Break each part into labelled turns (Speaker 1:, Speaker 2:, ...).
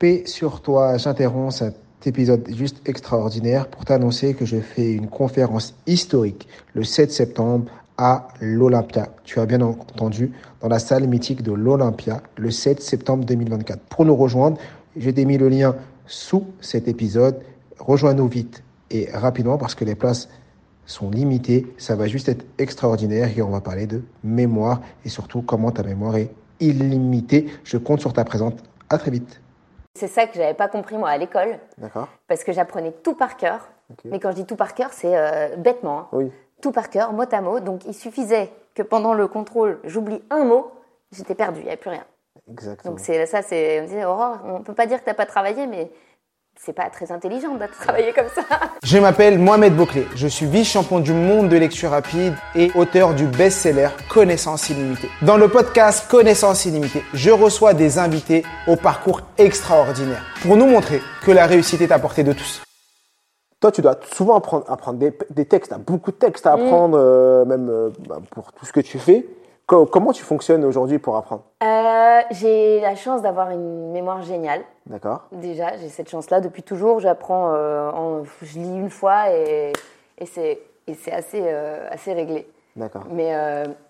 Speaker 1: Paix sur toi, j'interromps cet épisode juste extraordinaire pour t'annoncer que je fais une conférence historique le 7 septembre à l'Olympia. Tu as bien entendu, dans la salle mythique de l'Olympia, le 7 septembre 2024. Pour nous rejoindre, j'ai mis le lien sous cet épisode. Rejoins-nous vite et rapidement parce que les places sont limitées. Ça va juste être extraordinaire et on va parler de mémoire et surtout comment ta mémoire est illimitée. Je compte sur ta présence. À très vite.
Speaker 2: C'est ça que j'avais pas compris moi à l'école.
Speaker 1: D'accord.
Speaker 2: Parce que j'apprenais tout par cœur. Mais quand je dis tout par cœur, c'est euh, bêtement. Hein.
Speaker 1: Oui.
Speaker 2: Tout par cœur, mot à mot. Donc il suffisait que pendant le contrôle, j'oublie un mot, j'étais perdu, il n'y avait plus rien.
Speaker 1: Exactement.
Speaker 2: Donc c'est ça, c'est on disait Aurore, on peut pas dire que t'as pas travaillé, mais c'est pas très intelligent d'être travaillé comme ça.
Speaker 3: Je m'appelle Mohamed Bouclé, je suis vice-champion du monde de lecture rapide et auteur du best-seller Connaissance illimitée. Dans le podcast Connaissance illimitée, je reçois des invités au parcours extraordinaire pour nous montrer que la réussite est à portée de tous.
Speaker 1: Toi, tu dois souvent apprendre, apprendre des, des textes, beaucoup de textes à apprendre, euh, même euh, bah, pour tout ce que tu fais. Co- comment tu fonctionnes aujourd'hui pour apprendre?
Speaker 2: Euh, j'ai la chance d'avoir une mémoire géniale.
Speaker 1: D'accord
Speaker 2: Déjà, j'ai cette chance-là depuis toujours. J'apprends, euh, je lis une fois et, et c'est assez euh, assez réglé.
Speaker 1: D'accord.
Speaker 2: Mais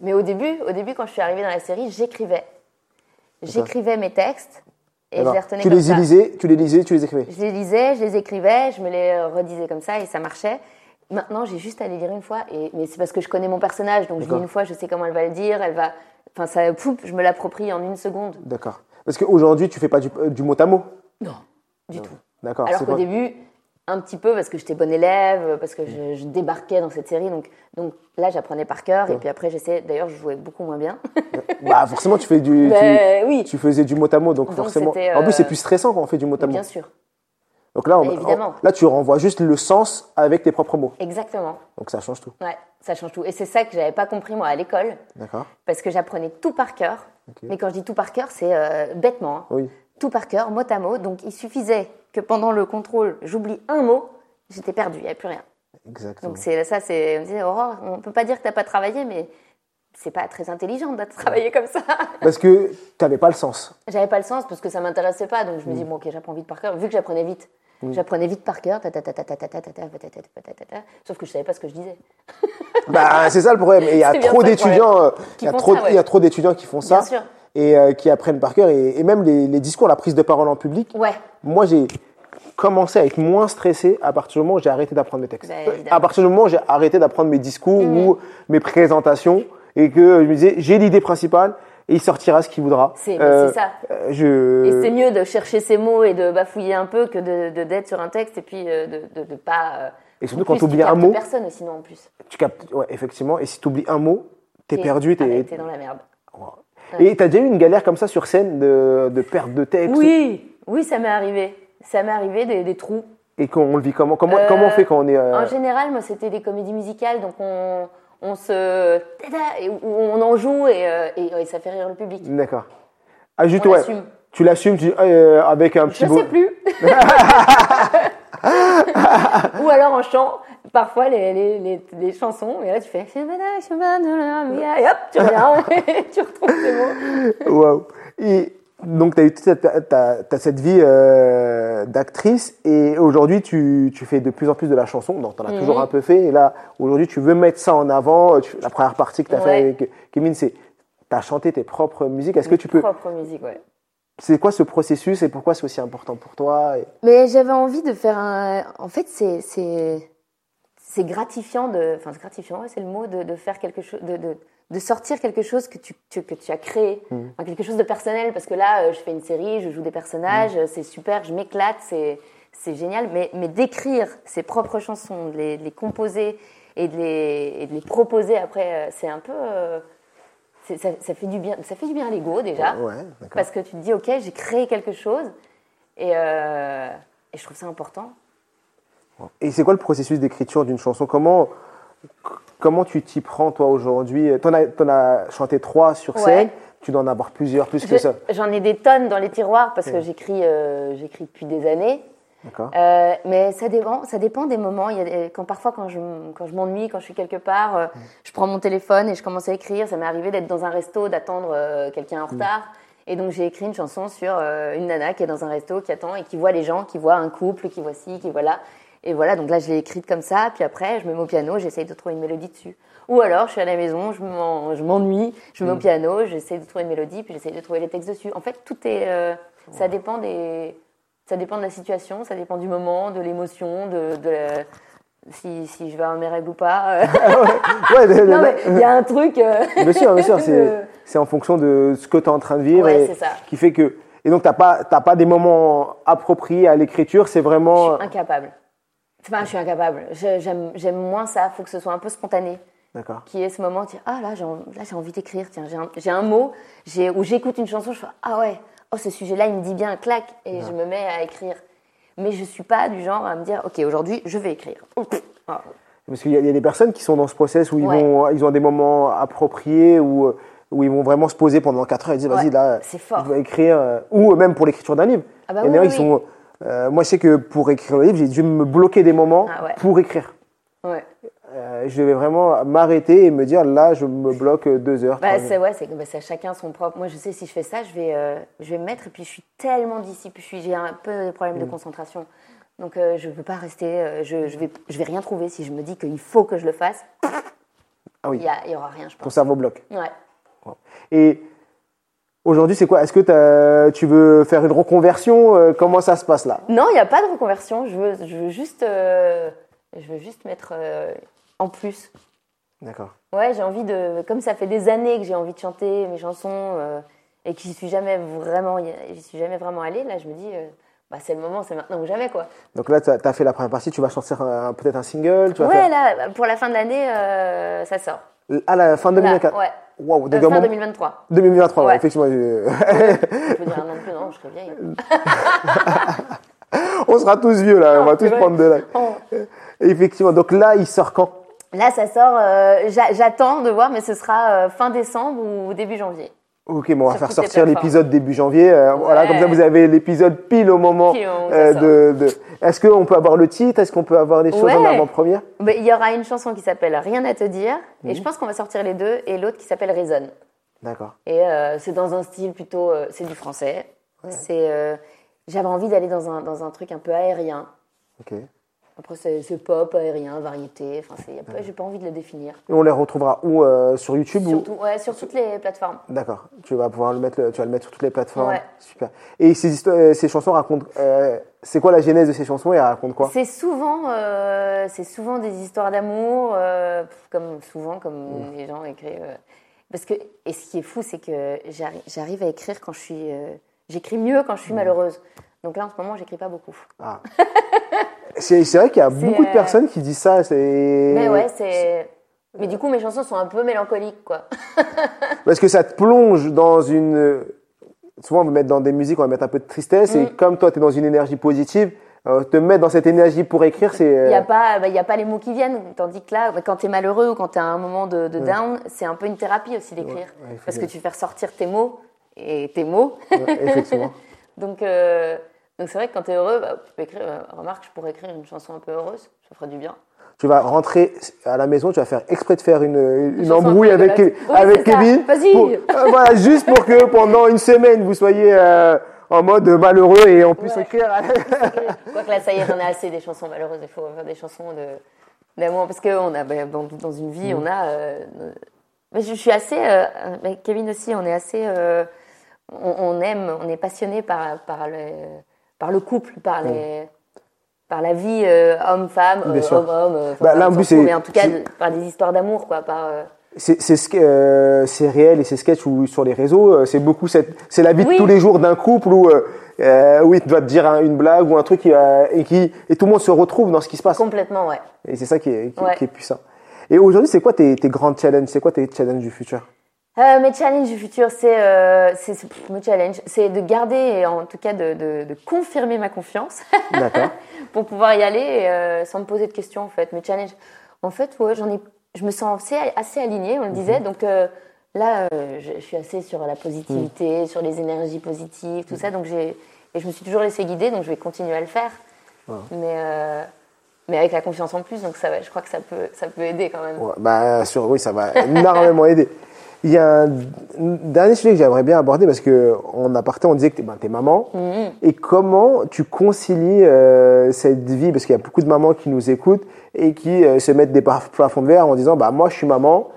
Speaker 2: mais au début, au début quand je suis arrivée dans la série, j'écrivais, j'écrivais mes textes et je les retenais
Speaker 1: tu
Speaker 2: comme
Speaker 1: les
Speaker 2: ça.
Speaker 1: lisais, tu les lisais, tu les écrivais.
Speaker 2: Je les lisais, je les écrivais, je me les redisais comme ça et ça marchait. Maintenant, j'ai juste à les lire une fois. Et, mais c'est parce que je connais mon personnage, donc je lis une fois, je sais comment elle va le dire, elle va. Enfin, ça, pouf, je me l'approprie en une seconde.
Speaker 1: D'accord. Parce qu'aujourd'hui, tu fais pas du, euh, du mot à mot?
Speaker 2: Non, du tout.
Speaker 1: D'accord.
Speaker 2: Alors qu'au début, un petit peu parce que j'étais bonne élève, parce que je, je débarquais dans cette série. Donc, donc là, j'apprenais par cœur. Et puis après, j'essayais. D'ailleurs, je jouais beaucoup moins bien.
Speaker 1: Bah forcément, tu fais du. Tu,
Speaker 2: oui.
Speaker 1: Tu faisais du mot à mot, donc,
Speaker 2: Donc,
Speaker 1: forcément. En plus, c'est
Speaker 2: euh,
Speaker 1: plus stressant quand on fait du mot à mot.
Speaker 2: bien sûr.
Speaker 1: Donc là, on- là, tu renvoies juste le sens avec tes propres mots.
Speaker 2: Exactement.
Speaker 1: Donc ça change tout.
Speaker 2: Ouais, ça change tout. Et c'est ça que j'avais pas compris, moi, à l'école.
Speaker 1: D'accord.
Speaker 2: Parce que j'apprenais tout par cœur. Mais quand je dis tout par cœur, c'est euh, bêtement. hein.
Speaker 1: Oui.
Speaker 2: Tout par cœur, mot à mot. Donc il suffisait que pendant le contrôle, j'oublie un mot, j'étais perdu, il n'y avait plus rien.
Speaker 1: Exactement.
Speaker 2: Donc c'est ça, c'est on disait Aurore, on peut pas dire que t'as pas travaillé, mais c'est pas très intelligent d'être travaillé comme ça.
Speaker 1: Parce que tu n'avais pas le sens.
Speaker 2: J'avais pas le sens parce que ça m'intéressait pas, donc je
Speaker 1: Mm.
Speaker 2: me dis bon ok j'apprends vite par cœur. Vu que j'apprenais vite, J'apprenais vite par cœur, sauf que je savais pas ce que je disais.
Speaker 1: bah, c'est ça le problème. Il y a trop d'étudiants, il y qui font ça. Et qui apprennent par cœur, et, même les, discours, la prise de parole en public. Moi, j'ai commencé à être moins stressé à partir du moment où j'ai arrêté d'apprendre mes textes. à partir du moment où j'ai arrêté d'apprendre mes discours ou mes présentations, et que je me disais, j'ai l'idée principale, et il sortira ce qu'il voudra.
Speaker 2: C'est- ça.
Speaker 1: euh, je...
Speaker 2: Et c'est mieux de chercher ses mots et de bafouiller un peu que de d'être sur un texte et puis euh, de, de pas. euh,
Speaker 1: Et surtout quand
Speaker 2: tu
Speaker 1: un
Speaker 2: captes
Speaker 1: mot.
Speaker 2: personne sinon en plus.
Speaker 1: Tu captes, ouais, effectivement. Et si tu oublies un mot, t'es perdu. T'es...
Speaker 2: T'es dans la merde.
Speaker 1: Et t'as déjà eu une galère comme ça sur scène de, de perte de texte?
Speaker 2: Oui, oui, ça m'est arrivé. Ça m'est arrivé des, des trous.
Speaker 1: Et qu'on le vit comment? Comment,
Speaker 2: Euh,
Speaker 1: comment on fait quand on est. euh,
Speaker 2: En général, moi, c'était des comédies musicales, donc on, on se. on en joue et, euh, et, et ça fait rire le public.
Speaker 1: D'accord. Ah, juste,
Speaker 2: On
Speaker 1: ouais. Tu l'assumes tu, euh, avec un petit
Speaker 2: Je
Speaker 1: beau-
Speaker 2: sais plus. Ou alors en chant, parfois les, les, les, les chansons, et là tu fais. Et hop, tu reviens, tu retrouves tes mots.
Speaker 1: Waouh. Et donc, tu as eu toute cette, t'as- t'as cette vie euh, d'actrice et aujourd'hui, tu, tu fais de plus en plus de la chanson. Donc, tu en as
Speaker 2: Mhm.
Speaker 1: toujours un peu fait. Et là, aujourd'hui, tu veux mettre ça en avant. Tu- la première partie que tu as fait avec Kémine, c'est tu as chanté tes propres musiques. Est-ce que tu peux.
Speaker 2: Propre musique, ouais.
Speaker 1: C'est quoi ce processus et pourquoi c'est aussi important pour toi et-
Speaker 2: Mais j'avais envie de faire un. En fait, c'est c'est c'est gratifiant de. Enfin, c'est gratifiant, ouais, c'est le mot de, de faire quelque chose, de, de, de sortir quelque chose que tu, tu- que tu as créé, Enfin, quelque chose de personnel. Parce que là, euh, je fais une série, je joue des personnages, euh, c'est super, je m'éclate, c'est c'est génial. Mais mais d'écrire ses propres chansons, de les, de les composer et de les et de les proposer après, euh, c'est un peu. euh, c'est- ça, ça fait du bien, ça fait du bien à l'ego déjà.
Speaker 1: Ouais.
Speaker 2: Parce que tu te dis, ok, j'ai créé quelque chose et, et je trouve ça important.
Speaker 1: Et c'est quoi le processus d'écriture d'une chanson? Comment comment tu t'y prends toi aujourd'hui? T'en as, t'en as chanté trois sur
Speaker 2: Ouais.
Speaker 1: scène. Tu dois en avoir plusieurs, plus que ça.
Speaker 2: J'en ai des tonnes dans les tiroirs parce que j'écris euh, j'écris depuis des années.
Speaker 1: D'accord.
Speaker 2: Euh, mais ça dépend, ça dépend des moments. Il y a des- quand parfois quand je quand je m'ennuie, quand je suis quelque part, euh, je prends mon téléphone et je commence à écrire. Ça m'est arrivé d'être dans un resto, d'attendre euh, quelqu'un en retard Et donc j'ai écrit une chanson sur une nana qui est dans un resto, qui attend et qui voit les gens, qui voit un couple, qui voit ci, qui voit là. Et voilà, donc là je l'ai écrite comme ça, puis après je me mets au piano, j'essaye de trouver une mélodie dessus. Ou alors je suis à la maison, je m'en- je m'ennuie, je me mets au piano, j'essaie de trouver une mélodie, puis j'essaye de trouver les textes dessus. En fait, tout est, euh, ça dépend des, ça dépend de la situation, ça dépend du moment, de l'émotion, de, de la- si, si je vais à un mérègue ou pas.
Speaker 1: Ouais, de-
Speaker 2: non mais il y a un truc. euh,
Speaker 1: Bien sûr, bien sûr, c'est, en fonction de ce que tu es en train de vivre.
Speaker 2: Ouais,
Speaker 1: et
Speaker 2: c'est ça.
Speaker 1: Qui fait que. Et donc, tu n'as pas, t'as pas des moments appropriés à l'écriture, c'est
Speaker 2: Je
Speaker 1: vraiment.
Speaker 2: suis incapable. Enfin, je suis incapable. J'aime moins ça. Il faut que ce soit un peu spontané.
Speaker 1: D'accord.
Speaker 2: Qui est ce moment, dis, ah là, j'ai envie d'écrire. Tiens, j'ai un, un mot où j'écoute une chanson, je fais, ah ouais, oh, ce sujet-là, il me dit bien, clac, et je me mets à écrire. Mais je suis pas du genre à me dire, ok, aujourd'hui, je vais écrire. Ouf. Ah.
Speaker 1: Parce qu'il y, a- il y a des personnes qui sont dans ce process où ils,
Speaker 2: Ouais.
Speaker 1: vont, ils ont des moments appropriés, où, où ils vont vraiment se poser pendant 4 heures et dire, vas-y,
Speaker 2: Ouais,
Speaker 1: là, je dois écrire. euh, Ou même pour l'écriture d'un livre.
Speaker 2: Ah bah
Speaker 1: en
Speaker 2: oui,
Speaker 1: a
Speaker 2: oui,
Speaker 1: sont. Euh, moi, je sais que pour écrire le livre, j'ai dû me bloquer des moments
Speaker 2: Ah ouais.
Speaker 1: pour écrire.
Speaker 2: Ouais.
Speaker 1: Euh, je devais vraiment m'arrêter et me dire, là, je me bloque deux heures.
Speaker 2: Bah, c'est ouais, c'est bah, chacun son propre. Moi, je sais si je fais ça, je vais, euh, je vais me mettre et puis je suis tellement suis- j'ai un peu de problème de
Speaker 1: Mm.
Speaker 2: concentration. Donc je ne peux pas rester, je, je vais, je vais rien trouver si je me dis qu'il faut que je le fasse.
Speaker 1: Ah oui.
Speaker 2: Il y, a- il y aura rien, je
Speaker 1: Ton
Speaker 2: pense.
Speaker 1: cerveau bloque.
Speaker 2: Ouais.
Speaker 1: Et aujourd'hui, c'est quoi? Est-ce que tu veux faire une reconversion? Euh, Comment ça se passe là?
Speaker 2: Non, il n'y a pas de reconversion. Je veux, je veux juste, euh, je veux juste mettre euh, en plus.
Speaker 1: D'accord.
Speaker 2: Ouais, j'ai envie de, comme ça fait des années que j'ai envie de chanter mes chansons euh, et que j'y suis jamais vraiment, j'y suis jamais vraiment allée. Là, je me dis, bah, c'est le moment, c'est maintenant ou jamais quoi.
Speaker 1: Donc là, tu as fait la première partie, tu vas sortir peut-être un single tu vas
Speaker 2: Ouais,
Speaker 1: faire...
Speaker 2: là, pour la fin de l'année, ça sort.
Speaker 1: À la fin
Speaker 2: Là,
Speaker 1: 2024
Speaker 2: ouais.
Speaker 1: Waouh,
Speaker 2: Euh, fin
Speaker 1: moment-
Speaker 2: 2023.
Speaker 1: 2023, ouais,
Speaker 2: Ouais.
Speaker 1: effectivement. je-
Speaker 2: Je peux dire un an de plus, non, je serais vieille.
Speaker 1: on sera tous vieux là, on va tous
Speaker 2: vrai.
Speaker 1: prendre de l'âge.
Speaker 2: Oh.
Speaker 1: Effectivement, donc là, il sort quand?
Speaker 2: Là, ça sort, euh, j'a- j'attends de voir, mais ce sera euh, fin décembre ou début janvier.
Speaker 1: Ok, bon, on va faire sortir l'épisode début janvier. euh, Voilà, comme ça, vous avez l'épisode pile au moment
Speaker 2: Pile
Speaker 1: euh, de. de- Est-ce qu'on peut avoir le titre? Est-ce qu'on peut avoir des choses
Speaker 2: Ouais.
Speaker 1: en avant-première
Speaker 2: Il y aura une chanson qui s'appelle Rien à te dire,
Speaker 1: Mhm.
Speaker 2: et je pense qu'on va sortir les deux, et l'autre qui s'appelle Résonne.
Speaker 1: D'accord.
Speaker 2: Et euh, c'est dans un style plutôt, euh, c'est du français. C'est, j'avais envie d'aller dans un, dans un truc un peu aérien.
Speaker 1: Ok. Et
Speaker 2: Après, c'est, pop, aérien, variété. Enfin, pas- j'ai pas envie de le définir.
Speaker 1: on les retrouvera où euh, Sur YouTube ou...
Speaker 2: Surtout, ouais, sur toutes les plateformes.
Speaker 1: D'accord. Tu vas pouvoir le mettre, tu vas le mettre sur toutes les plateformes.
Speaker 2: Ouais.
Speaker 1: Super. Et ces, euh, ces chansons racontent. euh, c'est quoi la genèse de ces chansons et elles racontent quoi?
Speaker 2: C'est souvent, euh, c'est souvent des histoires d'amour, comme souvent, comme les gens écrivent. Parce que, et ce qui est fou, c'est que j'arrive, à écrire quand je suis, j'écris mieux quand je suis malheureuse. Donc là, en ce moment, j'écris pas beaucoup.
Speaker 1: Ah. c'est vrai qu'il y a beaucoup de
Speaker 2: euh,
Speaker 1: personnes qui disent ça.
Speaker 2: Mais ouais, c'est. Mais du coup, mes chansons sont un peu mélancoliques, quoi.
Speaker 1: Parce que ça te plonge dans une. Souvent, on va mettre dans des musiques, on va mettre un peu de tristesse.
Speaker 2: Mm.
Speaker 1: Et comme toi, tu es dans une énergie positive, euh, te mettre dans cette énergie pour écrire, c'est.
Speaker 2: Il n'y
Speaker 1: euh,
Speaker 2: a, pas- bah, y a pas les mots qui viennent. Tandis que là, bah, quand tu es malheureux ou quand tu as un moment de, de down, c'est un peu une thérapie aussi d'écrire.
Speaker 1: ouais,
Speaker 2: parce que tu fais ressortir tes mots et tes mots.
Speaker 1: effectivement.
Speaker 2: donc, euh, donc c'est vrai que quand tu es heureux, bah, tu peux écrire. euh, remarque, je pourrais écrire une chanson un peu heureuse. Ça ferait du bien.
Speaker 1: tu vas rentrer à la maison, tu vas faire exprès de faire une, une embrouille avec.
Speaker 2: Oui,
Speaker 1: avec. Kevin.
Speaker 2: Vas-y.
Speaker 1: pour- euh, voilà, juste pour que pendant une semaine, vous soyez euh, en mode malheureux et on puisse
Speaker 2: Ouais.
Speaker 1: écrire.
Speaker 2: Quoique là, ça y est, j'en ai assez des chansons malheureuses. Il faut faire des chansons de d'amour parce que on a bah, dans, dans une vie, on a. euh, euh, mais je, je suis assez. euh, avec Kevin aussi, on est assez. euh, on, on aime, on est passionné par par le par le couple, par les. Par la vie euh, homme-femme, euh, homme-homme,
Speaker 1: Bah, là, en
Speaker 2: on
Speaker 1: plus,
Speaker 2: s'en fout,
Speaker 1: c'est-
Speaker 2: mais en tout cas par des histoires d'amour, quoi. Par, euh,
Speaker 1: C'est euh, réel et c'est sketch ou sur les réseaux, euh, c'est beaucoup cette, c'est la vie de
Speaker 2: Oui.
Speaker 1: tous les jours d'un couple où, euh, oui, tu dois te dire un- une blague ou un truc qui, et qui et tout le monde se retrouve dans ce qui se passe.
Speaker 2: complètement, ouais.
Speaker 1: Et c'est ça qui est, qui,
Speaker 2: Ouais.
Speaker 1: qui est puissant. Et aujourd'hui, c'est quoi tes, tes grands challenges? C'est quoi tes challenges du futur?
Speaker 2: Euh, mes challenges du futur, c'est, euh, c'est, c'est- pff, mes challenges, c'est de garder, et en tout cas de, de, de confirmer ma confiance pour pouvoir y aller euh, sans me poser de questions en fait. Mes challenges, en fait, ouais, j'en ai, je me sens assez, assez alignée, on le disait. Donc euh, là, je, je suis assez sur la positivité, sur les énergies positives, tout ça. Donc j'ai, et je me suis toujours laissé guider, donc je vais continuer à le faire. Mais mais avec la confiance en plus, donc ça, va, je crois que ça peut, ça peut aider quand même.
Speaker 1: Ouais, bah, sur, oui, ça va énormément aider. Il y a un dernier sujet que j'aimerais bien aborder parce que en aparté, on disait que tu es, ben, maman.
Speaker 2: Mhm.
Speaker 1: Et comment tu concilies euh, cette vie Parce qu'il y a beaucoup de mamans qui nous écoutent et qui euh, se mettent des plaf- plafonds de verre en disant bah, Moi, je suis maman,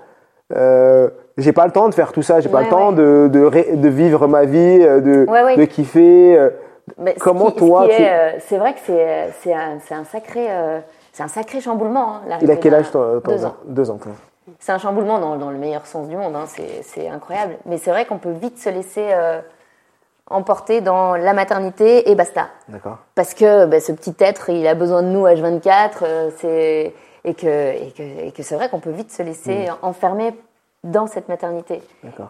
Speaker 1: euh, j'ai pas le temps de faire tout ça, j'ai pas
Speaker 2: Ouais,
Speaker 1: le temps de, de, ré- de vivre ma vie, euh, de,
Speaker 2: Ouais,
Speaker 1: de kiffer. euh.
Speaker 2: Mais
Speaker 1: Comment
Speaker 2: ce
Speaker 1: toi,
Speaker 2: qui euh, C'est vrai que c'est c'est un, c'est un sacré, euh, c'est un sacré chamboulement. hein,
Speaker 1: Il a quel âge ton-
Speaker 2: Deux ans.
Speaker 1: Deux ans. toi.
Speaker 2: C'est un chamboulement dans, dans le meilleur sens du monde. hein, c'est incroyable. Mais c'est vrai qu'on peut vite se laisser euh, emporter dans la maternité et basta.
Speaker 1: D'accord.
Speaker 2: Parce que bah, ce petit être, il a besoin de nous H24. euh, c'est et que et que, et que c'est vrai qu'on peut vite se laisser enfermer dans cette maternité.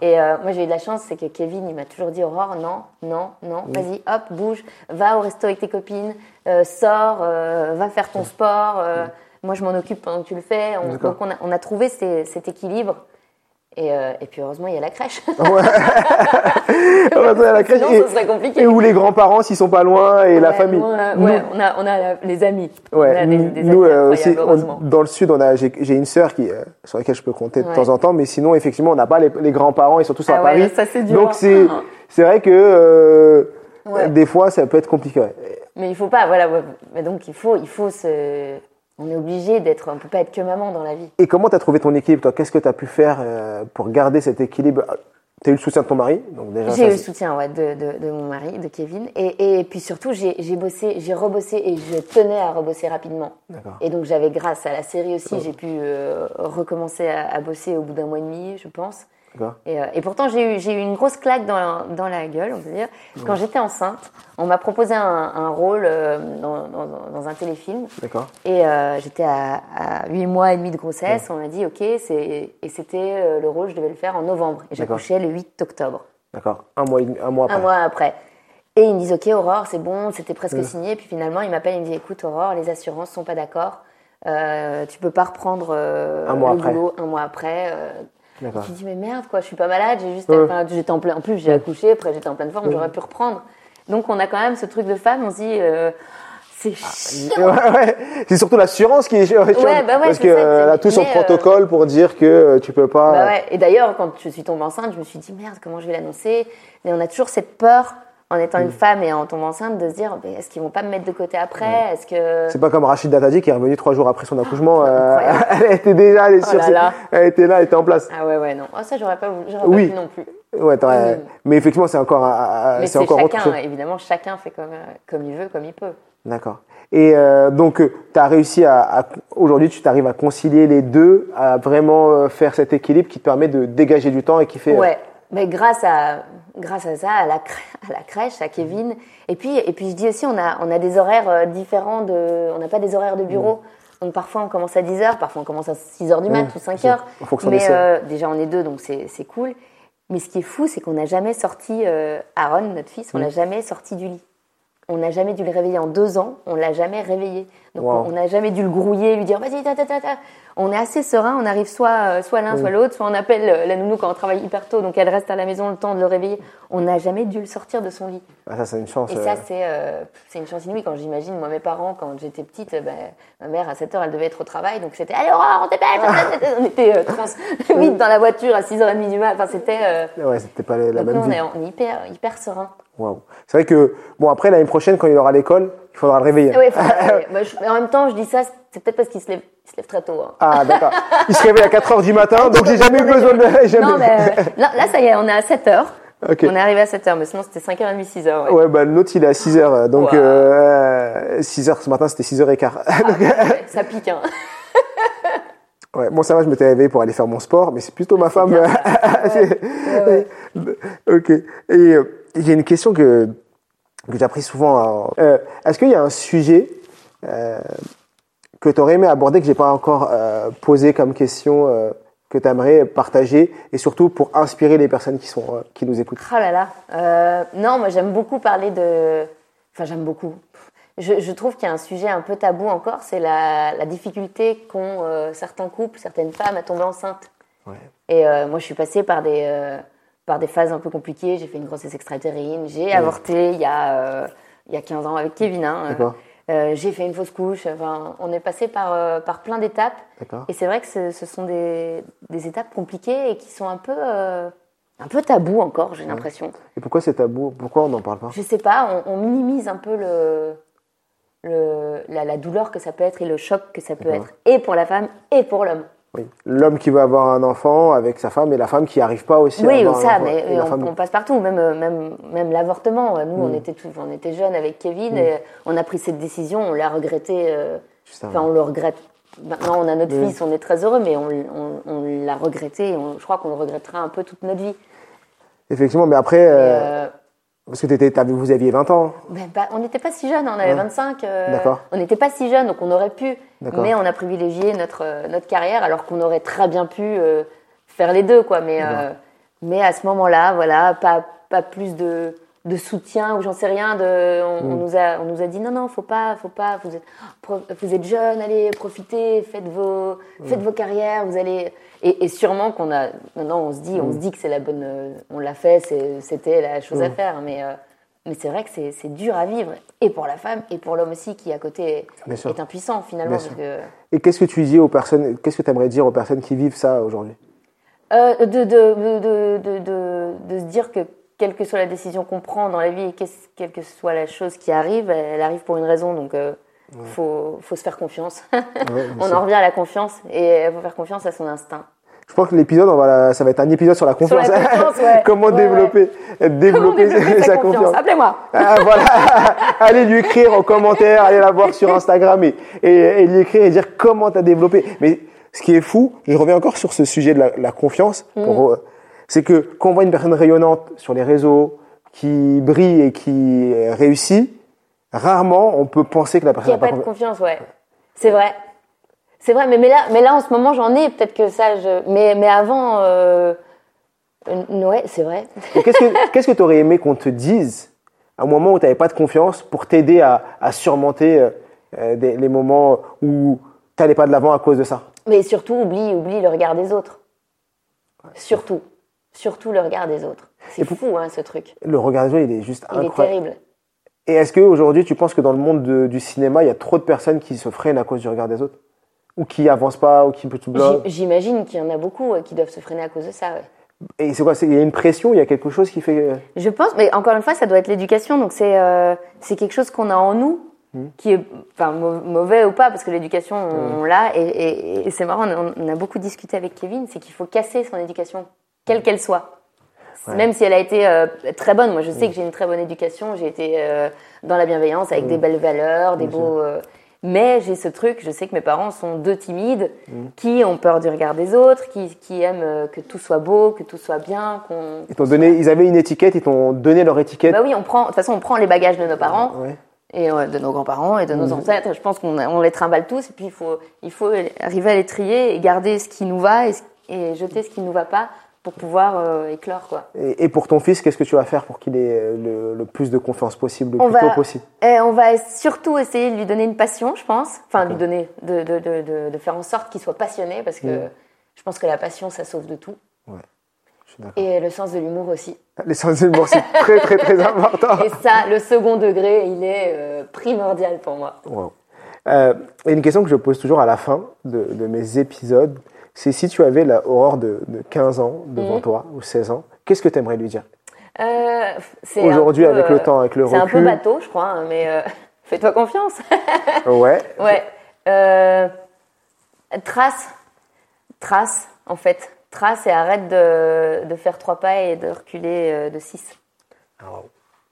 Speaker 2: Et euh, moi j'ai eu de la chance, c'est que Kevin il m'a toujours dit Aurore, non, non, non, vas-y, hop, bouge, va au resto avec tes copines, euh, sors, euh, va faire ton sport. euh, moi je m'en occupe pendant que tu le fais. On, donc on a, on a trouvé ces- cet équilibre. Et, euh, et puis heureusement il y a la crèche.
Speaker 1: On va aller à la crèche.
Speaker 2: Sinon,
Speaker 1: et,
Speaker 2: ce serait compliqué.
Speaker 1: et où les grands-parents, s'ils sont pas loin, et la
Speaker 2: Ouais,
Speaker 1: famille.
Speaker 2: on a-
Speaker 1: Nous-
Speaker 2: ouais, on a, on a les amis. On
Speaker 1: Ouais,
Speaker 2: a des-
Speaker 1: nous,
Speaker 2: des
Speaker 1: nous,
Speaker 2: amis
Speaker 1: euh, aussi, on-
Speaker 2: heureusement.
Speaker 1: dans le sud, on a, j'ai, j'ai une sœur qui, euh, sur laquelle je peux compter de
Speaker 2: Ouais.
Speaker 1: temps en temps, mais sinon, effectivement, on n'a pas les, les grands-parents, ils sont tous à
Speaker 2: Ah ouais,
Speaker 1: Paris.
Speaker 2: ça, c'est dur.
Speaker 1: Donc c'est, c'est vrai que
Speaker 2: Ouais.
Speaker 1: des fois, ça peut être compliqué. ouais.
Speaker 2: Mais il faut pas, voilà. ouais. Mais donc il faut, il faut se. On est obligé d'être. On peut pas être que maman dans la vie.
Speaker 1: Et comment tu as trouvé ton équilibre, toi? Qu'est-ce que tu as pu faire euh, pour garder cet équilibre? Tu as eu le soutien de ton mari, donc déjà.
Speaker 2: J'ai eu le soutien ouais, de, de, de mon mari, de Kevin, et, et puis surtout j'ai j'ai bossé, j'ai rebossé et je tenais à rebosser rapidement.
Speaker 1: D'accord.
Speaker 2: Et donc j'avais grâce à la série aussi, j'ai pu euh, recommencer à, à bosser au bout d'un mois et demi, je pense. Et, euh, et pourtant, j'ai eu, eu une grosse claque dans la, dans la gueule, on peut dire. Quand j'étais enceinte, on m'a proposé un, un rôle euh, dans, dans, dans un téléfilm.
Speaker 1: D'accord.
Speaker 2: Et euh, j'étais à, à 8 mois et demi de grossesse. On m'a dit, OK, et c'était le rôle, je devais le faire en novembre. Et j'accouchais le 8 octobre,
Speaker 1: D'accord. Un mois, et un mois après.
Speaker 2: un mois après. Et ils me disent, OK, Aurore, c'est bon, c'était presque signé. Et puis finalement, ils m'appellent, ils me disent, écoute, Aurore, les assurances sont pas d'accord. Tu peux pas reprendre
Speaker 1: Un mois
Speaker 2: le
Speaker 1: après.
Speaker 2: boulot un mois après. Euh,
Speaker 1: D'accord.
Speaker 2: je me dis mais merde quoi, je suis pas malade, j'ai juste,
Speaker 1: Ouais.
Speaker 2: enfin, j'étais en plein, en plus j'ai accouché, après j'étais en pleine forme, j'aurais pu reprendre. Donc on a quand même ce truc de femme, on se dit euh, c'est chiant.
Speaker 1: Ouais, ouais. C'est surtout l'assurance qui est chiante.
Speaker 2: bah ouais,
Speaker 1: parce
Speaker 2: c'est
Speaker 1: que euh, a tout son
Speaker 2: mais, euh,
Speaker 1: protocole pour dire que euh, tu peux pas.
Speaker 2: Bah ouais. Et d'ailleurs quand je suis tombée enceinte, je me suis dit merde comment je vais l'annoncer? Et on a toujours cette peur en étant
Speaker 1: Mm.
Speaker 2: une femme et en tombant enceinte de se dire est-ce qu'ils vont pas me mettre de côté après, est-ce que
Speaker 1: C'est pas comme Rachid Dati qui est revenu trois jours après son accouchement. euh, elle était déjà, elle, est
Speaker 2: Oh
Speaker 1: sur
Speaker 2: là
Speaker 1: ses-
Speaker 2: là.
Speaker 1: elle était là, elle était en place.
Speaker 2: ah ouais ouais non, Ah, ça j'aurais pas, voulu-
Speaker 1: Oui.
Speaker 2: pas non plus.
Speaker 1: Ouais,
Speaker 2: Mm.
Speaker 1: Mais effectivement, c'est encore, un-
Speaker 2: Mais
Speaker 1: c'est encore autre
Speaker 2: chacun,
Speaker 1: chose.
Speaker 2: évidemment chacun fait comme euh, comme il veut, comme il peut.
Speaker 1: D'accord. Et euh, donc, tu as réussi à, à- aujourd'hui, tu t'arrives à concilier les deux, à vraiment euh, faire cet équilibre qui te permet de dégager du temps et qui fait. euh,
Speaker 2: Ouais, mais grâce à grâce à ça, à la, à la crèche, à Kevin. Et puis et puis je dis aussi, on a on a des horaires euh, différents de, on n'a pas des horaires de bureau. Donc parfois on commence à 10 h parfois on commence à 6 h du mat
Speaker 1: Mmh,
Speaker 2: ou 5
Speaker 1: c'est
Speaker 2: heures.
Speaker 1: en fonction
Speaker 2: Mais
Speaker 1: des scènes.
Speaker 2: euh, déjà on est deux, donc c'est cool. Mais ce qui est fou, c'est qu'on n'a jamais sorti euh, Aaron, notre fils, on l'a jamais sorti du lit. On n'a jamais dû le réveiller en deux ans, on l'a jamais réveillé. Donc
Speaker 1: Wow.
Speaker 2: on n'a jamais dû le grouiller, lui dire vas-y, ta, ta, ta, ta. On est assez serein, on arrive soit, euh, soit l'un, soit l'autre, soit on appelle euh, la nounou quand on travaille hyper tôt, donc elle reste à la maison le temps de le réveiller. On n'a jamais dû le sortir de son lit.
Speaker 1: Ah, ça, c'est une chance.
Speaker 2: Et
Speaker 1: euh,
Speaker 2: ça, c'est euh, c'est une chance inouïe. Quand j'imagine, moi, mes parents, quand j'étais petite, euh, ben, ma mère, à 7 h elle devait être au travail. Donc c'était Allez, Aurore, on t'appelle On était euh, trans, vite dans la voiture à 6h30 du matin. Enfin, c'était. euh,
Speaker 1: Ouais, c'était pas la
Speaker 2: donc
Speaker 1: même
Speaker 2: nous,
Speaker 1: vie.
Speaker 2: est, on est hyper, hyper serein.
Speaker 1: Waouh. C'est vrai que, bon, après, l'année prochaine, quand il aura l'école, il faudra le réveiller.
Speaker 2: Bah, mais en même temps, je dis ça, c'est peut-être parce qu'il se lève, il se lève très tôt. hein.
Speaker 1: Ah, d'accord. Il se réveille à 4 heures du matin, donc j'ai jamais eu besoin de.
Speaker 2: Non, mais euh, là, là, ça y est, on est à 7 h On est arrivé à 7 h mais sinon c'était 5h30, 6 h
Speaker 1: Ouais, bah, le nôtre, il est à 6 heures. Donc,
Speaker 2: Wow.
Speaker 1: euh, 6 heures ce matin, c'était 6 heures et quart.
Speaker 2: Ça pique, hein.
Speaker 1: Ouais, bon, ça va, je m'étais réveillé pour aller faire mon sport, mais c'est plutôt ma femme.
Speaker 2: bien, Ouais, ouais.
Speaker 1: ok. Et euh, il y a une question que, que souvent. Euh, Est-ce qu'il y a un sujet euh, que tu aurais aimé aborder que j'ai pas encore posé comme question que tu aimerais partager et surtout pour inspirer les personnes qui sont euh, qui nous écoutent.
Speaker 2: Oh là là. Euh, non, moi j'aime beaucoup parler de. Enfin, j'aime beaucoup. Je, je trouve qu'il y a un sujet un peu tabou encore, c'est la, la difficulté qu'ont euh, certains couples, certaines femmes à tomber enceinte.
Speaker 1: Ouais.
Speaker 2: Et moi, je suis passée par des, par des phases un peu compliquées. J'ai fait une grossesse extra-utérine. J'ai avorté il y, a, il y a 15 ans avec Kevin. hein.
Speaker 1: D'accord.
Speaker 2: Euh, j'ai fait une fausse couche. Enfin, on est passé par, euh, par plein d'étapes. Et c'est vrai que ce, ce sont des, des étapes compliquées et qui sont un peu, euh, un peu tabous encore, j'ai l'impression.
Speaker 1: Et pourquoi c'est tabou? Pourquoi on n'en parle pas?
Speaker 2: Je sais pas, on, on minimise un peu le, le, la, la douleur que ça peut être et le choc que ça peut être, et pour la femme et pour l'homme.
Speaker 1: Oui. L'homme qui veut avoir un enfant avec sa femme et la femme qui n'arrive pas aussi à
Speaker 2: Oui,
Speaker 1: avoir un enfant.
Speaker 2: mais
Speaker 1: Et la
Speaker 2: on,
Speaker 1: femme-
Speaker 2: on passe partout, même, euh, même, même l'avortement. Nous,
Speaker 1: Mm.
Speaker 2: on était tout, on était jeunes avec Kevin et on a pris cette décision, on l'a regretté. euh, Enfin, on le regrette. Maintenant, on a notre
Speaker 1: Mm.
Speaker 2: fils, on est très heureux, mais on, on- on l'a regretté. et je crois qu'on le regrettera un peu toute notre vie.
Speaker 1: Effectivement, mais après, euh,
Speaker 2: euh,
Speaker 1: parce que t'étais- vous aviez 20 ans.
Speaker 2: ben, pas- on n'était pas si jeunes, on avait
Speaker 1: Ouais.
Speaker 2: 25. euh,
Speaker 1: D'accord.
Speaker 2: on n'était pas si jeunes, donc on aurait pu. Mais on a privilégié notre, euh, notre carrière, alors qu'on aurait très bien pu euh, faire les deux, quoi. Mais, euh, mais à ce moment-là, voilà, pas, pas plus de, de soutien ou j'en sais rien. De, on,
Speaker 1: Mm.
Speaker 2: on nous a, on nous a dit non, non, faut pas, faut pas. Vous êtes, vous êtes jeunes, allez, profitez, faites vos, faites vos carrières, vous allez. Et, et sûrement qu'on a. Maintenant, on se dit,
Speaker 1: Mm.
Speaker 2: on se dit que c'est la bonne. euh, On l'a fait, c'était la chose à faire. Mais, euh, mais c'est vrai que c'est dur à vivre, et pour la femme, et pour l'homme aussi, qui à côté est impuissant finalement. Parce que-
Speaker 1: Et qu'est-ce que tu dis aux personnes, qu'est-ce que tu aimerais dire aux personnes qui vivent ça aujourd'hui?
Speaker 2: Euh, de, de, de, de, se dire que quelle que soit la décision qu'on prend dans la vie, qu'est-ce- quelle que soit la chose qui arrive, elle arrive pour une raison. Donc, euh, faut, faut se faire confiance. on en revient à la confiance et il faut faire confiance à son instinct.
Speaker 1: Je pense que l'épisode, on va la- ça va être un épisode sur la
Speaker 2: Sur la
Speaker 1: confiance.
Speaker 2: ouais.
Speaker 1: Comment
Speaker 2: Ouais,
Speaker 1: développer, développer,
Speaker 2: développer
Speaker 1: sa
Speaker 2: sa
Speaker 1: confiance.
Speaker 2: confiance Appelez-moi.
Speaker 1: Ah, voilà. allez lui écrire en commentaire, allez la voir sur Instagram et, et, et lui écrire et dire comment tu as développé. Mais ce qui est fou, je reviens encore sur ce sujet de la, la confiance,
Speaker 2: Mm.
Speaker 1: pour, euh, c'est que quand on voit une personne rayonnante sur les réseaux, qui brille et qui réussit, rarement on peut penser que la
Speaker 2: Il n'y
Speaker 1: personne
Speaker 2: a
Speaker 1: n'a pas
Speaker 2: pas de
Speaker 1: confiance.
Speaker 2: confiance, ouais. C'est vrai. C'est vrai, mais, mais, là, mais là, en ce moment, j'en ai. Peut-être que ça, je... mais, mais avant, euh... ouais, c'est vrai.
Speaker 1: Qu'est-ce que qu'est-ce que tu aurais aimé qu'on te dise à un moment où tu n'avais pas de confiance pour t'aider à, à surmonter euh, euh, des- les moments où tu n'allais pas de l'avant à cause de ça?
Speaker 2: Mais surtout, oublie, oublie le regard des autres. Surtout. Surtout le regard des autres. C'est fou, hein, ce truc.
Speaker 1: Le regard des autres, il est juste
Speaker 2: Il est
Speaker 1: incroyable.
Speaker 2: terrible.
Speaker 1: Et est-ce qu'aujourd'hui, tu penses que dans le monde de- du cinéma, il y a trop de personnes qui se freinent à cause du regard des autres? Ou qui avancent pas, ou qui tout bloquent
Speaker 2: J'im- J'imagine qu'il y en a beaucoup euh, qui doivent se freiner à cause de ça. ouais.
Speaker 1: Et c'est quoi Il y a une pression, il y a quelque chose qui fait. euh,
Speaker 2: Je pense, mais encore une fois, ça doit être l'éducation. Donc c'est euh, c'est quelque chose qu'on a en nous,
Speaker 1: Hmm.
Speaker 2: qui est enfin mau- mauvais ou pas, parce que l'éducation on, on l'a. Et, et- et c'est marrant, on, on a beaucoup discuté avec Kevin, c'est qu'il faut casser son éducation, quelle qu'elle soit.
Speaker 1: Ouais.
Speaker 2: Même si elle a été euh, très bonne. Moi, je sais que j'ai une très bonne éducation. J'ai été euh, dans la bienveillance, avec des belles valeurs, des beaux. Mais j'ai ce truc, je sais que mes parents sont deux timides, qui ont peur du regard des autres, qui, qui aiment euh, que tout soit beau, que tout soit bien, qu'on
Speaker 1: Ils t'ont donné, ils avaient une étiquette, ils t'ont donné leur étiquette.
Speaker 2: bah oui, on prend, de toute façon, on prend les bagages de nos parents
Speaker 1: Ouais.
Speaker 2: et de nos grands-parents et de nos ancêtres. Je pense qu'on on les trimballe tous et puis il faut, il faut arriver à les trier et garder ce qui nous va et, et jeter ce qui ne nous va pas pour pouvoir euh, éclore quoi.
Speaker 1: Et, et pour ton fils, qu'est-ce que tu vas faire pour qu'il ait euh, le, le plus de confiance possible, le
Speaker 2: On
Speaker 1: plus tôt possible?
Speaker 2: Et on va surtout essayer de lui donner une passion, je pense. Enfin, lui donner, de, de, de, faire en sorte qu'il soit passionné parce que
Speaker 1: Mhm.
Speaker 2: je pense que la passion, ça sauve de tout.
Speaker 1: D'accord.
Speaker 2: Et le sens de l'humour aussi.
Speaker 1: L'essence de l'humour, c'est très très très important.
Speaker 2: Et ça, le second degré, il est euh, primordial pour moi.
Speaker 1: Wow. Euh, et une question que je pose toujours à la fin de, de mes épisodes, c'est si tu avais la Aurore de, de 15 ans devant
Speaker 2: Mhm.
Speaker 1: toi, ou 16 ans, qu'est-ce que tu aimerais lui dire?
Speaker 2: Euh,
Speaker 1: Aujourd'hui, avec le temps, avec le
Speaker 2: C'est un peu
Speaker 1: recul.
Speaker 2: bateau, je crois, hein, mais euh, fais-toi confiance.
Speaker 1: Ouais.
Speaker 2: ouais. Euh, trace, trace, en fait. Trace et arrête de, de faire trois pas et de reculer euh, de six.
Speaker 1: Ah.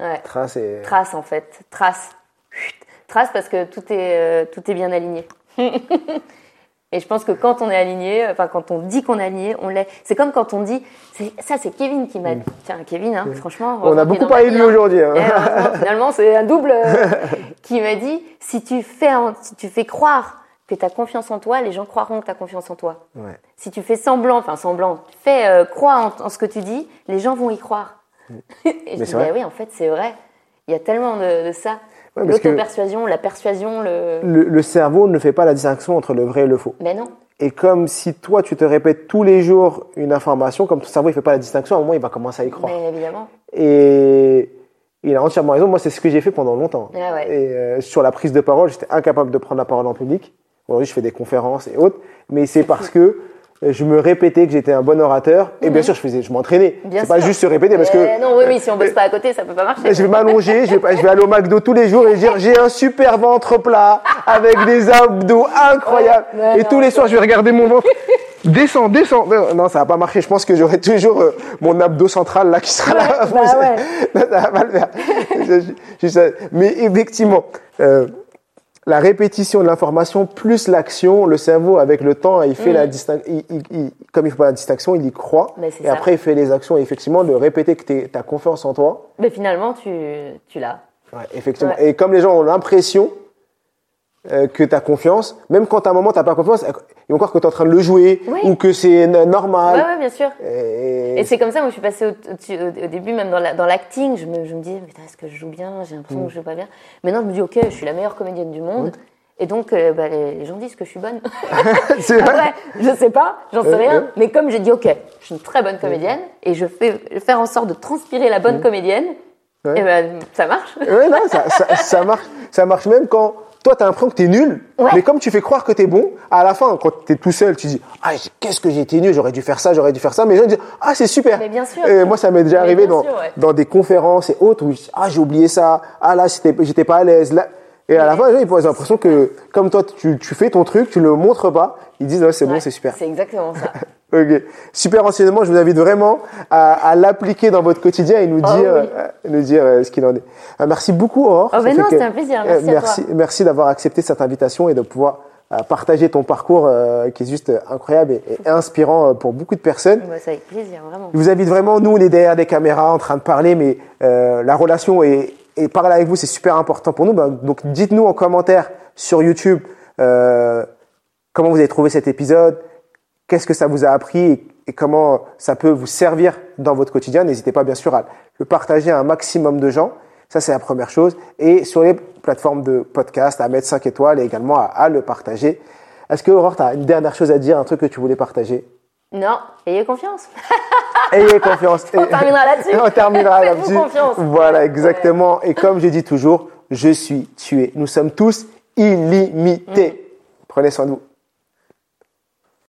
Speaker 2: Ouais.
Speaker 1: Trace et...
Speaker 2: Trace, en fait. Trace. Chut. Trace parce que tout est, euh, tout est bien aligné. Et je pense que quand on est aligné, enfin quand on dit qu'on est aligné, on l'est. C'est comme quand on dit, ça c'est Kevin qui m'a dit. Tiens, Kevin, hein, franchement.
Speaker 1: Mm. On a beaucoup parlé de lui
Speaker 2: hein.
Speaker 1: aujourd'hui. hein.
Speaker 2: Heureusement, finalement, c'est un double euh, qui m'a dit si tu fais, si tu fais croire que tu as confiance en toi, les gens croiront que tu as confiance en toi.
Speaker 1: Ouais.
Speaker 2: Si tu fais semblant, enfin semblant, fais euh, croire en, en ce que tu dis, les gens vont y croire. Et je
Speaker 1: Mm. Mais
Speaker 2: dis
Speaker 1: c'est vrai.
Speaker 2: bah oui, en fait, c'est vrai. Il y a tellement de, de ça.
Speaker 1: Ouais,
Speaker 2: L'auto-persuasion, la persuasion, le.
Speaker 1: Le, le cerveau ne fait pas la distinction entre le vrai et le faux.
Speaker 2: Mais non.
Speaker 1: Et comme si toi, tu te répètes tous les jours une information, comme ton cerveau ne fait pas la distinction, à un moment, il va commencer à y croire.
Speaker 2: Mais évidemment.
Speaker 1: Et, Il a entièrement raison. Moi, c'est ce que j'ai fait pendant longtemps.
Speaker 2: Ah ouais.
Speaker 1: Et euh, sur la prise de parole, j'étais incapable de prendre la parole en public. Aujourd'hui, je fais des conférences et autres, mais c'est parce que je me répétais que j'étais un bon orateur. Et bien sûr, je faisais, je m'entraînais.
Speaker 2: Mhm.
Speaker 1: C'est pas juste se répéter parce que
Speaker 2: Eh non, oui, oui, si on bosse pas à côté, ça peut pas marcher.
Speaker 1: je vais m'allonger, je vais, je vais aller au McDo tous les jours et dire j'ai un super ventre plat avec des abdos incroyables.
Speaker 2: Ouais, ouais,
Speaker 1: et
Speaker 2: non,
Speaker 1: tous les soirs, je vais regarder mon ventre. Descends, descends. Non, ça va pas marcher. Je pense que j'aurai toujours euh, mon abdo central là qui sera là.
Speaker 2: Bah ouais.
Speaker 1: Non, ça va pas le faire. Mais effectivement, euh, la répétition de l'information plus l'action, le cerveau avec le temps, il fait la distinction. Comme il fait pas la distinction, il y croit. Et
Speaker 2: ça.
Speaker 1: après, il fait les actions. Et effectivement, de répéter que tu as confiance en toi.
Speaker 2: Mais finalement, tu, tu l'as.
Speaker 1: Ouais, effectivement.
Speaker 2: Ouais.
Speaker 1: Et comme les gens ont l'impression euh, que tu as confiance, même quand à un moment tu pas confiance, ils vont croire que tu es en train de le jouer
Speaker 2: Oui.
Speaker 1: ou que c'est n-
Speaker 2: Ouais,
Speaker 1: normal.
Speaker 2: ouais, bien sûr.
Speaker 1: Et-
Speaker 2: Et c'est comme ça, moi je suis passée au, au- au- au début, même dans la- dans l'acting, je, me, je me mais putain, est-ce que je joue bien? J'ai l'impression que je joue pas bien. Maintenant, je me dis, ok, je suis la meilleure comédienne du monde. Et donc, euh, bah, les, gens disent que je suis bonne.
Speaker 1: c'est vrai?
Speaker 2: Après, je sais pas, j'en sais rien. Mais comme j'ai dit, ok, je suis une très bonne comédienne et je fais faire en sorte de transpirer la bonne comédienne,
Speaker 1: Ouais.
Speaker 2: et ben ça marche.
Speaker 1: Ouais, non, ça, ça, ça marche. Ça marche même quand toi, tu as l'impression que tu es nul,
Speaker 2: Ouais.
Speaker 1: mais comme tu fais croire que tu es bon, à la fin, quand tu es tout seul, tu dis Ah, qu'est-ce que j'ai été nul, j'aurais dû faire ça, j'aurais dû faire ça. Mais les gens disent Ah, c'est super.
Speaker 2: Mais bien sûr.
Speaker 1: Et moi, ça m'est déjà
Speaker 2: Mais
Speaker 1: arrivé dans,
Speaker 2: sûr, ouais.
Speaker 1: dans des conférences et autres où je dis, Ah, j'ai oublié ça. Ah, là, j'étais j'étais pas à l'aise. Là. Et à la fin, les gens, ils ont l'impression que, comme toi, tu, tu fais ton truc, tu le montres pas, ils disent Ah, c'est bon, c'est super.
Speaker 2: C'est exactement ça.
Speaker 1: Ok. Super enseignement. Je vous invite vraiment à, à l'appliquer dans votre quotidien et nous
Speaker 2: Oh
Speaker 1: dire,
Speaker 2: oui.
Speaker 1: euh, nous dire euh, ce qu'il en est. Euh, merci beaucoup, Aurore.
Speaker 2: Oh,
Speaker 1: Ça
Speaker 2: ben non, c'était un plaisir. Merci
Speaker 1: merci, merci d'avoir accepté cette invitation et de pouvoir partager ton parcours euh, qui est juste incroyable et, et inspirant pour beaucoup de personnes.
Speaker 2: Bah, c'est avec plaisir, vraiment.
Speaker 1: Je vous invite vraiment, nous, on est derrière des caméras en train de parler, mais euh, la relation et, et parler avec vous, c'est super important pour nous. Ben, donc, dites-nous en commentaire sur YouTube euh, comment vous avez trouvé cet épisode, qu'est-ce que ça vous a appris et, comment ça peut vous servir dans votre quotidien. N'hésitez pas, bien sûr, à le partager à un maximum de gens. Ça, c'est la première chose. Et sur les plateformes de podcast, à mettre 5 étoiles et également à, à le partager. Est-ce que, Aurore, tu as une dernière chose à dire, un truc que tu voulais partager?
Speaker 2: Non, ayez confiance.
Speaker 1: Ayez confiance.
Speaker 2: On terminera là-dessus.
Speaker 1: On terminera là-dessus.
Speaker 2: confiance.
Speaker 1: Voilà, exactement. Et comme je dis toujours, je suis tué. Nous sommes tous illimités. Prenez soin de vous.